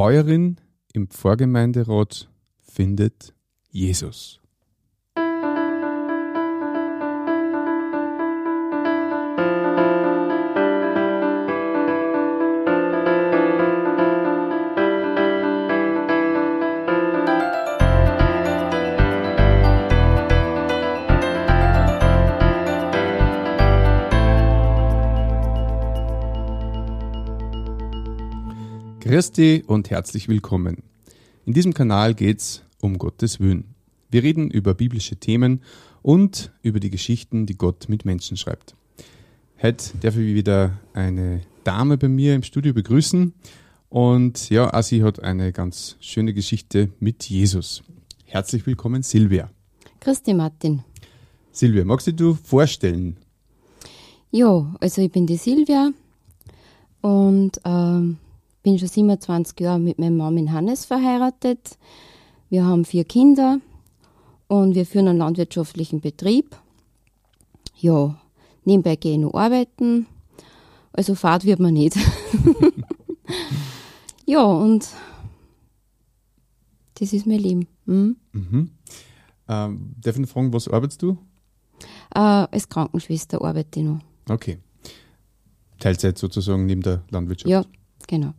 Bäuerin im Pfarrgemeinderat findet Jesus. Christi und herzlich willkommen. In diesem Kanal geht's um Gottes Willen. Wir reden über biblische Themen und über die Geschichten, die Gott mit Menschen schreibt. Heute darf ich wieder eine Dame bei mir im Studio begrüßen und ja, sie hat eine ganz schöne Geschichte mit Jesus. Herzlich willkommen, Silvia. Christi Martin. Silvia, magst du dir vorstellen? Ja, also ich bin die Silvia und ähm, bin schon 27 Jahre mit meinem Mann in Hannes verheiratet. Wir haben vier Kinder und wir führen einen landwirtschaftlichen Betrieb. Ja, nebenbei gehe ich noch arbeiten. Also Fahrt wird man nicht. ja, und das ist mein Leben. Hm? Mhm. Ähm, darf ich fragen, was arbeitest du? Äh, als Krankenschwester arbeite ich noch. Okay. Teilzeit sozusagen neben der Landwirtschaft? Ja, genau.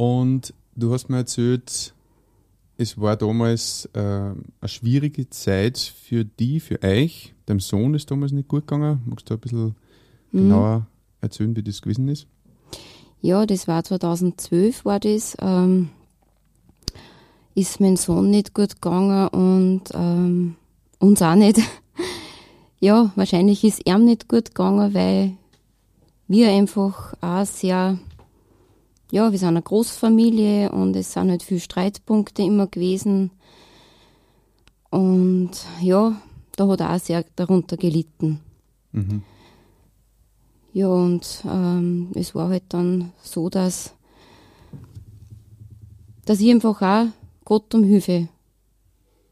Und du hast mir erzählt, es war damals äh, eine schwierige Zeit für die, für euch. Deinem Sohn ist damals nicht gut gegangen. Magst du ein bisschen mhm. genauer erzählen, wie das gewesen ist? Ja, das war 2012 war das. Ähm, ist mein Sohn nicht gut gegangen und ähm, uns auch nicht. ja, wahrscheinlich ist ihm nicht gut gegangen, weil wir einfach auch sehr ja, wir sind eine Großfamilie und es sind halt viele Streitpunkte immer gewesen. Und ja, da hat er auch sehr darunter gelitten. Mhm. Ja, und ähm, es war halt dann so, dass, dass ich einfach auch Gott um Hilfe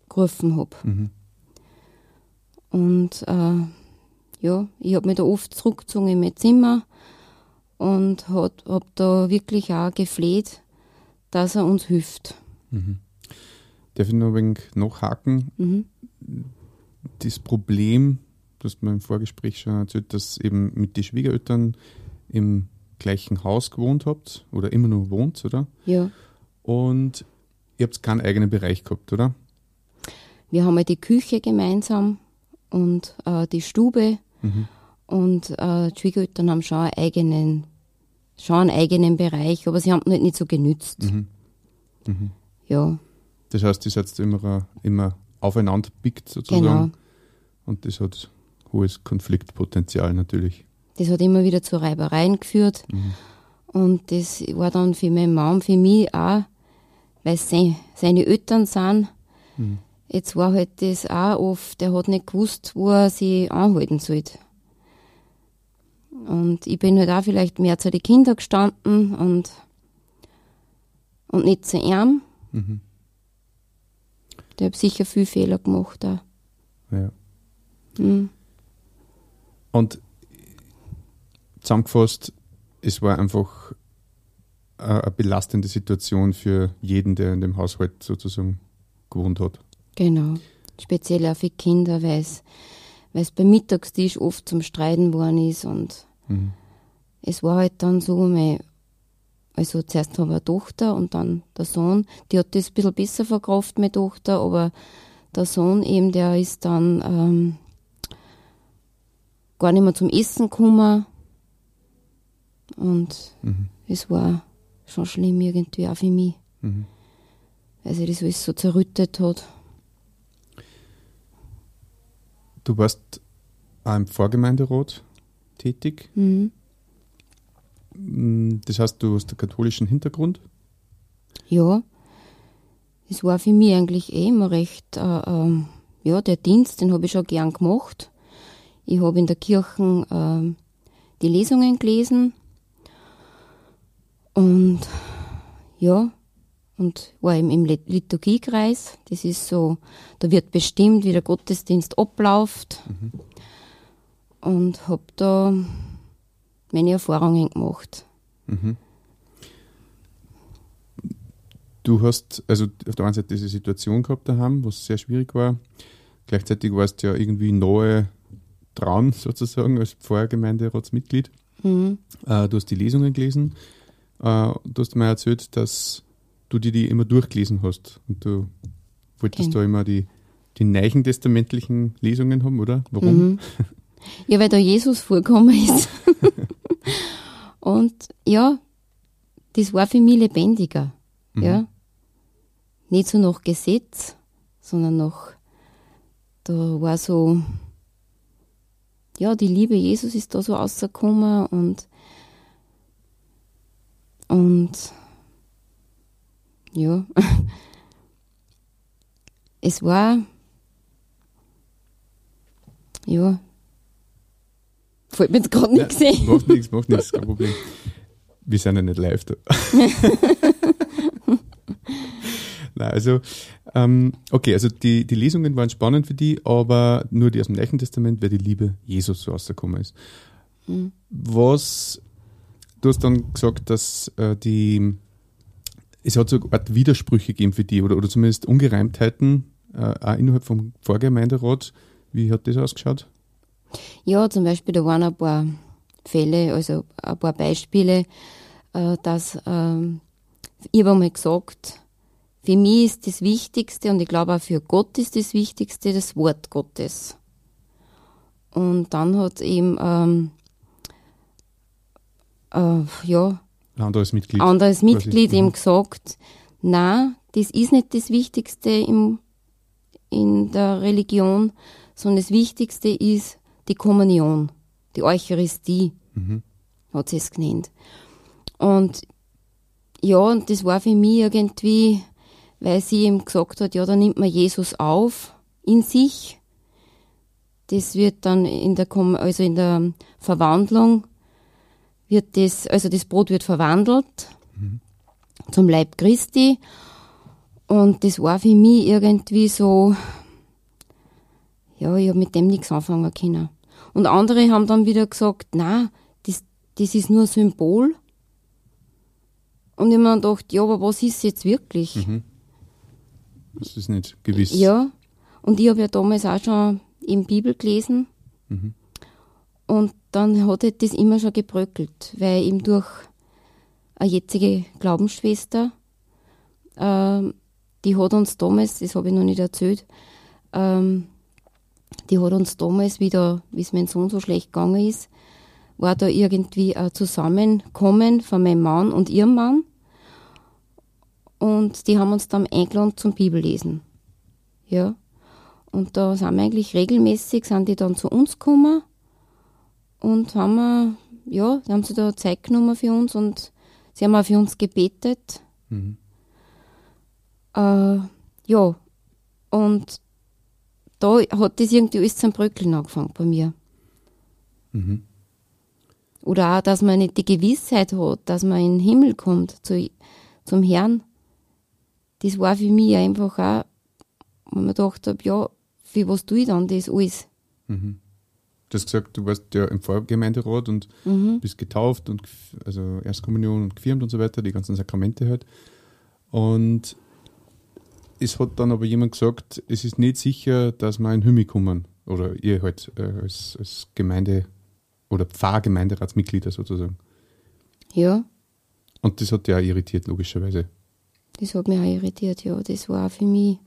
gerufen habe. Mhm. Und äh, ja, ich habe mich da oft zurückgezogen in mein Zimmer und hat, hab da wirklich auch gefleht, dass er uns hilft. Mhm. Darf ich noch ein wenig nachhaken? Mhm. Das Problem, das man im Vorgespräch schon erzählt, dass eben mit den Schwiegereltern im gleichen Haus gewohnt habt oder immer noch wohnt, oder? Ja. Und ihr habt keinen eigenen Bereich gehabt, oder? Wir haben ja die Küche gemeinsam und äh, die Stube. Mhm. Und äh, die Schwiegereltern haben schon einen eigenen, schon einen eigenen Bereich, aber sie haben ihn halt nicht so genützt. Mhm. Mhm. Ja. Das heißt, die seid immer, immer aufeinander pickt sozusagen. Genau. Und das hat hohes Konfliktpotenzial natürlich. Das hat immer wieder zu Reibereien geführt. Mhm. Und das war dann für meinen Mann, für mich auch, weil es seine Eltern sind. Mhm. Jetzt war halt das auch oft, der hat nicht gewusst, wo er sich anhalten sollte. Und ich bin halt auch vielleicht mehr zu den Kindern gestanden und, und nicht zu ihm. Mhm. Der hat sicher viel Fehler gemacht auch. Ja. Mhm. Und zusammengefasst, es war einfach eine belastende Situation für jeden, der in dem Haushalt sozusagen gewohnt hat. Genau. Speziell auch für Kinder, weil es, weil es beim Mittagstisch oft zum Streiten worden ist und Mhm. Es war halt dann so, mein, also zuerst haben wir eine Tochter und dann der Sohn, die hat das ein bisschen besser verkauft, meine Tochter, aber der Sohn eben, der ist dann ähm, gar nicht mehr zum Essen gekommen. Und mhm. es war schon schlimm irgendwie auch für mich. Mhm. Weil sich das alles so zerrüttet hat. Du warst auch im Vorgemeinderat tätig. Mhm. Mm, das heißt, du hast einen katholischen Hintergrund? Ja, es war für mich eigentlich eh immer recht, äh, äh, ja, der Dienst, den habe ich schon gern gemacht. Ich habe in der Kirche äh, die Lesungen gelesen und ja, und war im, im Liturgiekreis. Das ist so, da wird bestimmt, wie der Gottesdienst abläuft. Mhm und habe da meine Erfahrungen gemacht. Mhm. du hast also auf der einen Seite diese Situation gehabt daheim, was sehr schwierig war. Gleichzeitig warst du ja irgendwie nahe dran, sozusagen, als Pfarrgemeinderatsmitglied. Mhm. Äh, du hast die Lesungen gelesen. Äh, du hast mir erzählt, dass du dir die immer durchgelesen hast. Und du wolltest Genau. da immer die, die neuen testamentlichen Lesungen haben, oder? Warum? Mhm. Ja, weil da Jesus vorgekommen ist. Und ja, das war für mich lebendiger. Mhm. Ja. Nicht so nach Gesetz, sondern nach, da war so, ja, die Liebe Jesus ist da so rausgekommen und, und, ja, es war, ja, fällt mir jetzt gerade Ja, nichts ein. macht nichts, macht nichts, kein Problem. Wir sind ja nicht live da. Nein, also, ähm, okay, also die, die Lesungen waren spannend für die, aber nur die aus dem Neuen Testament, weil die Liebe Jesus so rausgekommen ist. Mhm. Was, du hast dann gesagt, dass äh, die, es hat so eine Art Widersprüche gegeben für die, oder, oder zumindest Ungereimtheiten, äh, auch innerhalb vom Vorgemeinderat. Wie hat das ausgeschaut? Ja, zum Beispiel, da waren ein paar Fälle, also ein paar Beispiele, äh, dass ähm, ich habe einmal gesagt, für mich ist das Wichtigste und ich glaube auch für Gott ist das Wichtigste das Wort Gottes. Und dann hat eben ähm, äh, ja, Ein anderes Mitglied. anderes. Mitglied Mhm. ihm gesagt, na, das ist nicht das Wichtigste im, in der Religion, sondern das Wichtigste ist die Kommunion, die Eucharistie, Mhm. hat sie es genannt. Und ja, und das war für mich irgendwie, weil sie ihm gesagt hat, ja, da nimmt man Jesus auf in sich. Das wird dann in der, also in der Verwandlung wird das, also das Brot wird verwandelt zum Leib Christi. Und das war für mich irgendwie so, ja, ich habe mit dem nichts anfangen können. Und andere haben dann wieder gesagt, na, das, das ist nur ein Symbol. Und ich habe mir gedacht, ja, aber was ist jetzt wirklich? Das ist nicht gewiss. Ja, und ich habe ja damals auch schon in Bibel gelesen. Und dann hat halt das immer schon gebröckelt, weil ihm durch eine jetzige Glaubensschwester, ähm, die hat uns damals, das habe ich noch nicht erzählt, ähm, die hat uns damals wieder, wie es meinem Sohn so schlecht gegangen ist, war da irgendwie ein Zusammenkommen von meinem Mann und ihrem Mann. Und die haben uns dann eingeladen zum Bibellesen. Ja. Und da sind wir eigentlich regelmäßig, sind die dann zu uns gekommen und haben wir, ja, da haben sie da Zeit genommen für uns und sie haben auch für uns gebetet. Mhm. Äh, ja, und da hat das irgendwie alles zum Bröckeln angefangen bei mir. Mhm. Oder auch, dass man nicht die Gewissheit hat, dass man in den Himmel kommt, zu, zum Herrn. Das war für mich einfach auch, wo man gedacht habe, ja, für was tue ich dann das alles? Mhm. Du hast gesagt, du warst ja im Vorgemeinderat und Mhm. bist getauft und also Erstkommunion und gefirmt und so weiter, die ganzen Sakramente halt. Und es hat dann aber jemand gesagt, es ist nicht sicher, dass wir in Hümi kommen. Oder ihr halt äh, als, als Gemeinde oder Pfarrgemeinderatsmitglieder sozusagen. Ja, Und das hat auch irritiert, logischerweise. das hat mich auch irritiert, ja. Das war auch für mich,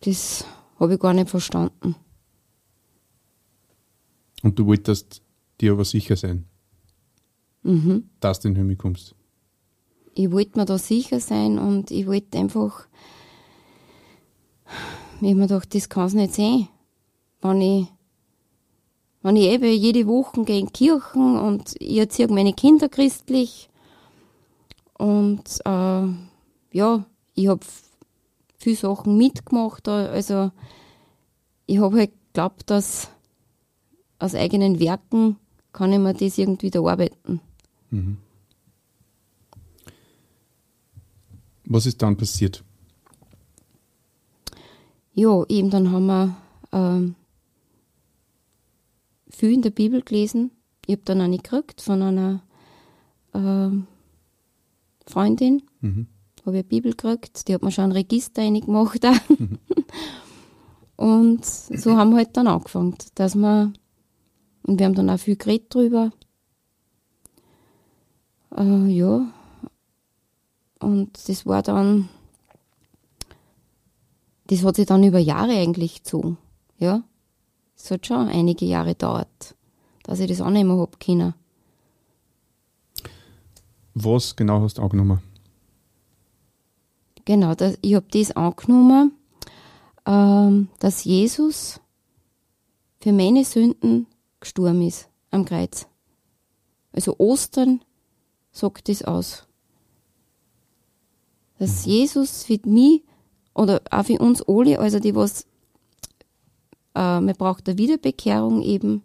das habe ich gar nicht verstanden. Und du wolltest dir aber sicher sein, Mhm. dass du in Hümi kommst. Ich wollte mir da sicher sein und ich wollte einfach, ich hab mir gedacht, das kann es nicht sein. Wenn ich, wenn ich eben jede Woche gehe in Kirchen und ich erziehe meine Kinder christlich und äh, ja, ich habe viele Sachen mitgemacht, also ich habe halt geglaubt, dass aus eigenen Werken kann ich mir das irgendwie da arbeiten. Was ist dann passiert? Ja, eben dann haben wir ähm, viel in der Bibel gelesen. Ich habe dann eine gekriegt von einer ähm, Freundin. Mhm. habe ich eine Bibel gekriegt, die hat mir schon ein Register reingemacht. und so haben wir halt dann angefangen, dass wir, und wir haben dann auch viel geredet drüber. Äh, ja. Und das war dann, das hat sich dann über Jahre eigentlich gezogen. Ja. Es hat schon einige Jahre gedauert, dass ich das annehmen habe können. Was genau hast du angenommen? Genau, das, ich habe das angenommen, ähm, dass Jesus für meine Sünden gestorben ist am Kreuz. Also Ostern sagt das aus. Dass. Jesus für mich oder auch für uns alle, also die was, äh, man braucht eine Wiederbekehrung eben.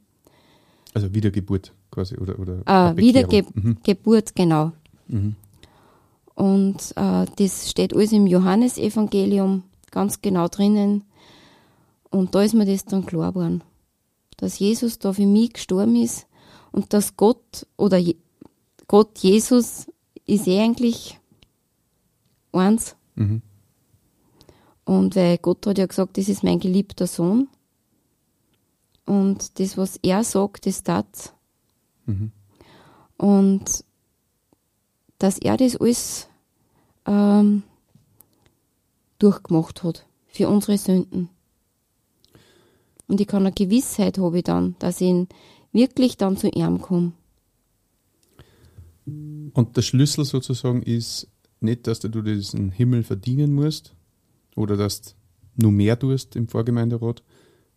Also Wiedergeburt quasi oder, oder äh, Wiedergeburt, mhm. genau. Mhm. Und äh, das steht alles im Johannesevangelium ganz genau drinnen. Und da ist mir das dann klar geworden, dass Jesus da für mich gestorben ist und dass Gott oder Je Gott, Jesus ist eh eigentlich eins. Mhm. Und weil Gott hat ja gesagt, das ist mein geliebter Sohn. Und das, was er sagt, das tat. Mhm. Und dass er das alles ähm, durchgemacht hat für unsere Sünden. Und ich kann eine Gewissheit habe ich dann, dass ich wirklich dann zu ihm komme. Und der Schlüssel sozusagen ist nicht, dass du diesen Himmel verdienen musst oder dass du nur mehr tust im Vorgemeinderat,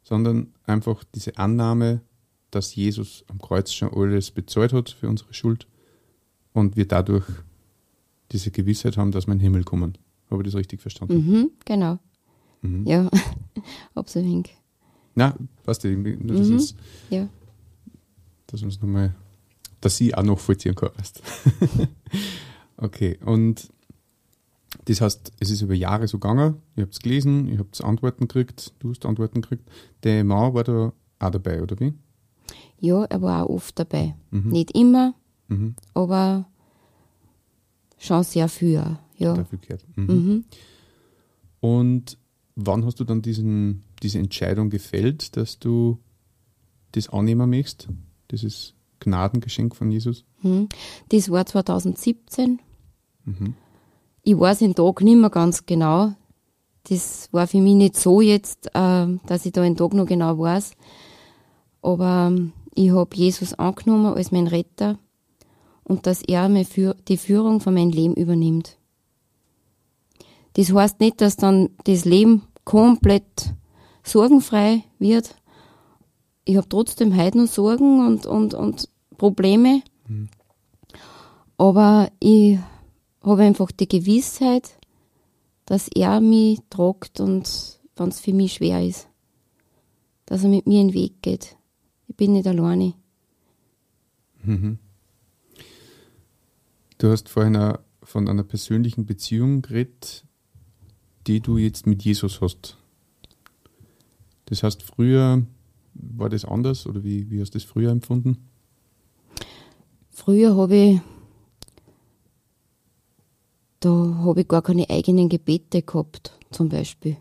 sondern einfach diese Annahme, dass Jesus am Kreuz schon alles bezahlt hat für unsere Schuld und wir dadurch diese Gewissheit haben, dass wir in den Himmel kommen. Habe ich das richtig verstanden? Mhm, genau. Mhm. Ja, absolut. Na, weißt du, das mhm. ist, ja. dass uns nochmal, dass sie auch noch vollziehen kann, weißt Okay, und das heißt, es ist über Jahre so gegangen, ihr habt es gelesen, ihr habt Antworten gekriegt, du hast Antworten gekriegt. Der Mann war da auch dabei, oder wie? Ja, er war auch oft dabei. Mhm. Nicht immer, mhm. aber schon sehr viel. Ja. Dafür gehört. Mhm. Mhm. Und wann hast du dann diesen, diese Entscheidung gefällt, dass du das annehmen möchtest, dieses Gnadengeschenk von Jesus? Mhm. Das war 2017. Mhm. Ich weiß den Tag nicht mehr ganz genau. Das war für mich nicht so jetzt, äh, dass ich da den Tag noch genau weiß. Aber ähm, ich habe Jesus angenommen als mein Retter und dass er mir für die Führung von meinem Leben übernimmt. Das heißt nicht, dass dann das Leben komplett sorgenfrei wird. Ich habe trotzdem heute noch Sorgen und, und, und Probleme. Mhm. Aber ich habe einfach die Gewissheit, dass er mich tragt und wenn es für mich schwer ist, dass er mit mir in den Weg geht. Ich bin nicht alleine. Mhm. Du hast vorhin von einer persönlichen Beziehung geredet, die du jetzt mit Jesus hast. Das heißt, früher war das anders oder wie, wie hast du das früher empfunden? Früher habe ich, da habe ich gar keine eigenen Gebete gehabt, zum Beispiel.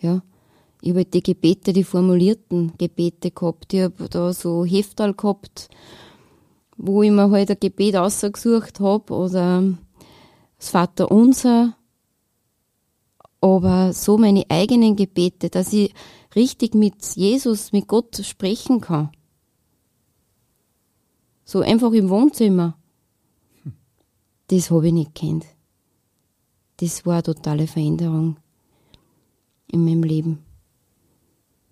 Ja. Ich habe halt die Gebete, die formulierten Gebete gehabt. Ich habe da so Heftal gehabt, wo ich mir halt ein Gebet ausgesucht habe oder das Vater Unser. Aber so meine eigenen Gebete, dass ich richtig mit Jesus, mit Gott sprechen kann. So einfach im Wohnzimmer. Das habe ich nicht kennt. Das war eine totale Veränderung in meinem Leben.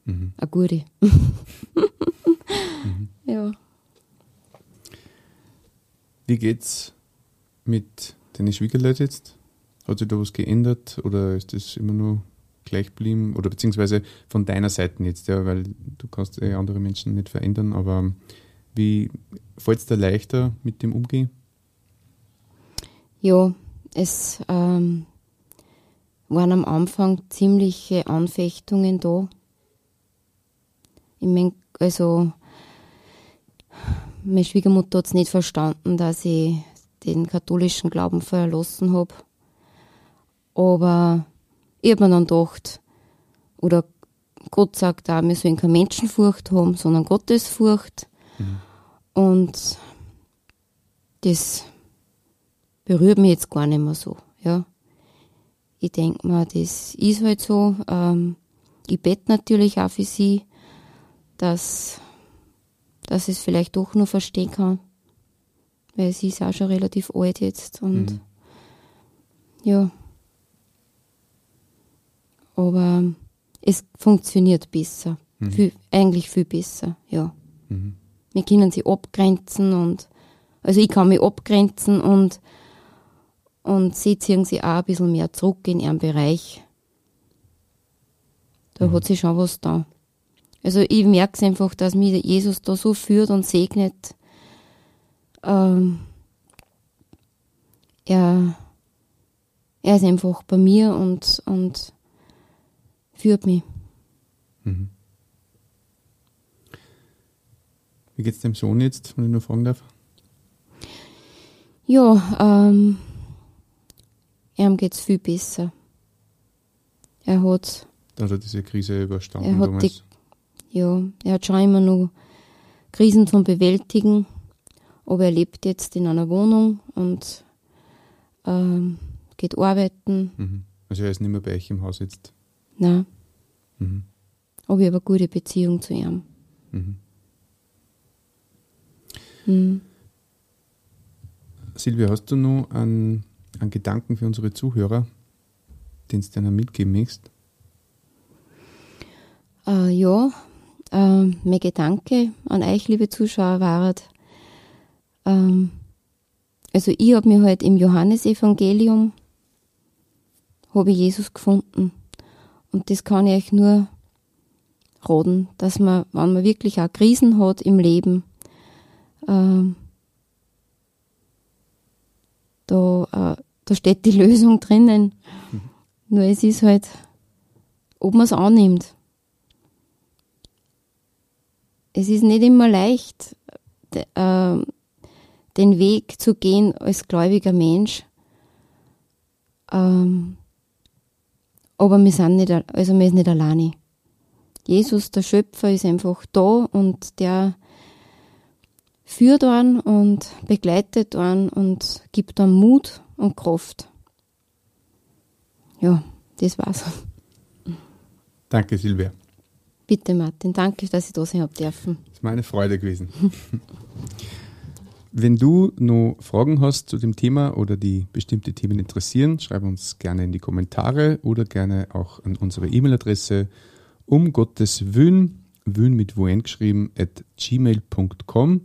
Mhm. Eine gute. mhm. Ja. Wie geht's mit deinen Schwiegerleuten jetzt? Hat sich da was geändert oder ist das immer nur gleich geblieben? Oder beziehungsweise von deiner Seite jetzt, ja, weil du kannst eh andere Menschen nicht verändern, aber wie fällt es dir leichter mit dem Umgehen? Ja, es ähm, waren am Anfang ziemliche Anfechtungen da. Ich mein, also meine Schwiegermutter hat es nicht verstanden, dass ich den katholischen Glauben verlassen habe. Aber ich habe mir dann gedacht, oder Gott sagt auch, wir sollen keine Menschenfurcht haben, sondern Gottesfurcht. Mhm. Und das berührt mich jetzt gar nicht mehr so. Ja. Ich denke mal, das ist halt so. Ähm, ich bete natürlich auch für sie, dass, dass ich es vielleicht doch nur verstehen kann. Weil sie ist auch schon relativ alt jetzt und mhm. ja. Aber es funktioniert besser. Mhm. Viel, eigentlich viel besser, ja. Mhm. Wir können sie abgrenzen und also ich kann mich abgrenzen und und sie ziehen sich auch ein bisschen mehr zurück in ihren Bereich. Da mhm. hat sie schon was da. Also ich merke es einfach, dass mich Jesus da so führt und segnet. Ähm, er, er ist einfach bei mir und, und führt mich. Mhm. Wie geht es dem Sohn jetzt, wenn ich nur fragen darf? Ja, ähm, ihm geht es viel besser. Er hat. Also diese Krise überstanden er hat die, ja, er hat schon immer noch Krisen zum Bewältigen, aber er lebt jetzt in einer Wohnung und ähm, geht arbeiten. Mhm. Also er ist nicht mehr bei euch im Haus jetzt? Nein. Mhm. Aber ich habe eine gute Beziehung zu ihm. Mhm. Mhm. Silvia, hast du noch einen, einen Gedanken für unsere Zuhörer, den du denen mitgeben möchtest? Äh, ja, äh, mein Gedanke an euch, liebe Zuschauer, war, ähm, also ich habe mir halt im Johannesevangelium habe ich Jesus gefunden. Und das kann ich euch nur raten, dass man, wenn man wirklich auch Krisen hat im Leben, ähm, da, äh, da steht die Lösung drinnen. Nur es ist halt, ob man es annimmt. Es ist nicht immer leicht, de, äh, den Weg zu gehen als gläubiger Mensch. Ähm, aber wir sind nicht, also wir sind nicht alleine. Jesus, der Schöpfer, ist einfach da und der führt einen und begleitet einen und gibt dann Mut und Kraft. Ja, das war's. Danke, Silvia. Bitte, Martin. Danke, dass ich da sein habe dürfen. Das ist meine Freude gewesen. Wenn du noch Fragen hast zu dem Thema oder die bestimmte Themen interessieren, schreib uns gerne in die Kommentare oder gerne auch an unsere E-Mail-Adresse um Gottes Willen, Willen mit Wohin geschrieben, at gmail.com.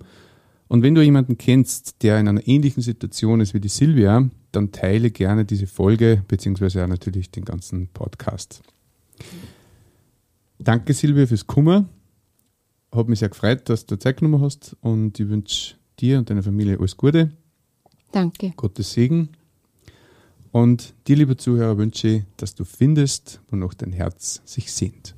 Und wenn du jemanden kennst, der in einer ähnlichen Situation ist wie die Silvia, dann teile gerne diese Folge, beziehungsweise auch natürlich den ganzen Podcast. Danke, Silvia, fürs Kummer. Hat mich sehr gefreut, dass du Zeit genommen hast und ich wünsche dir und deiner Familie alles Gute. Danke. Gottes Segen. Und dir, lieber Zuhörer, wünsche ich, dass du findest, wonach dein Herz sich sehnt.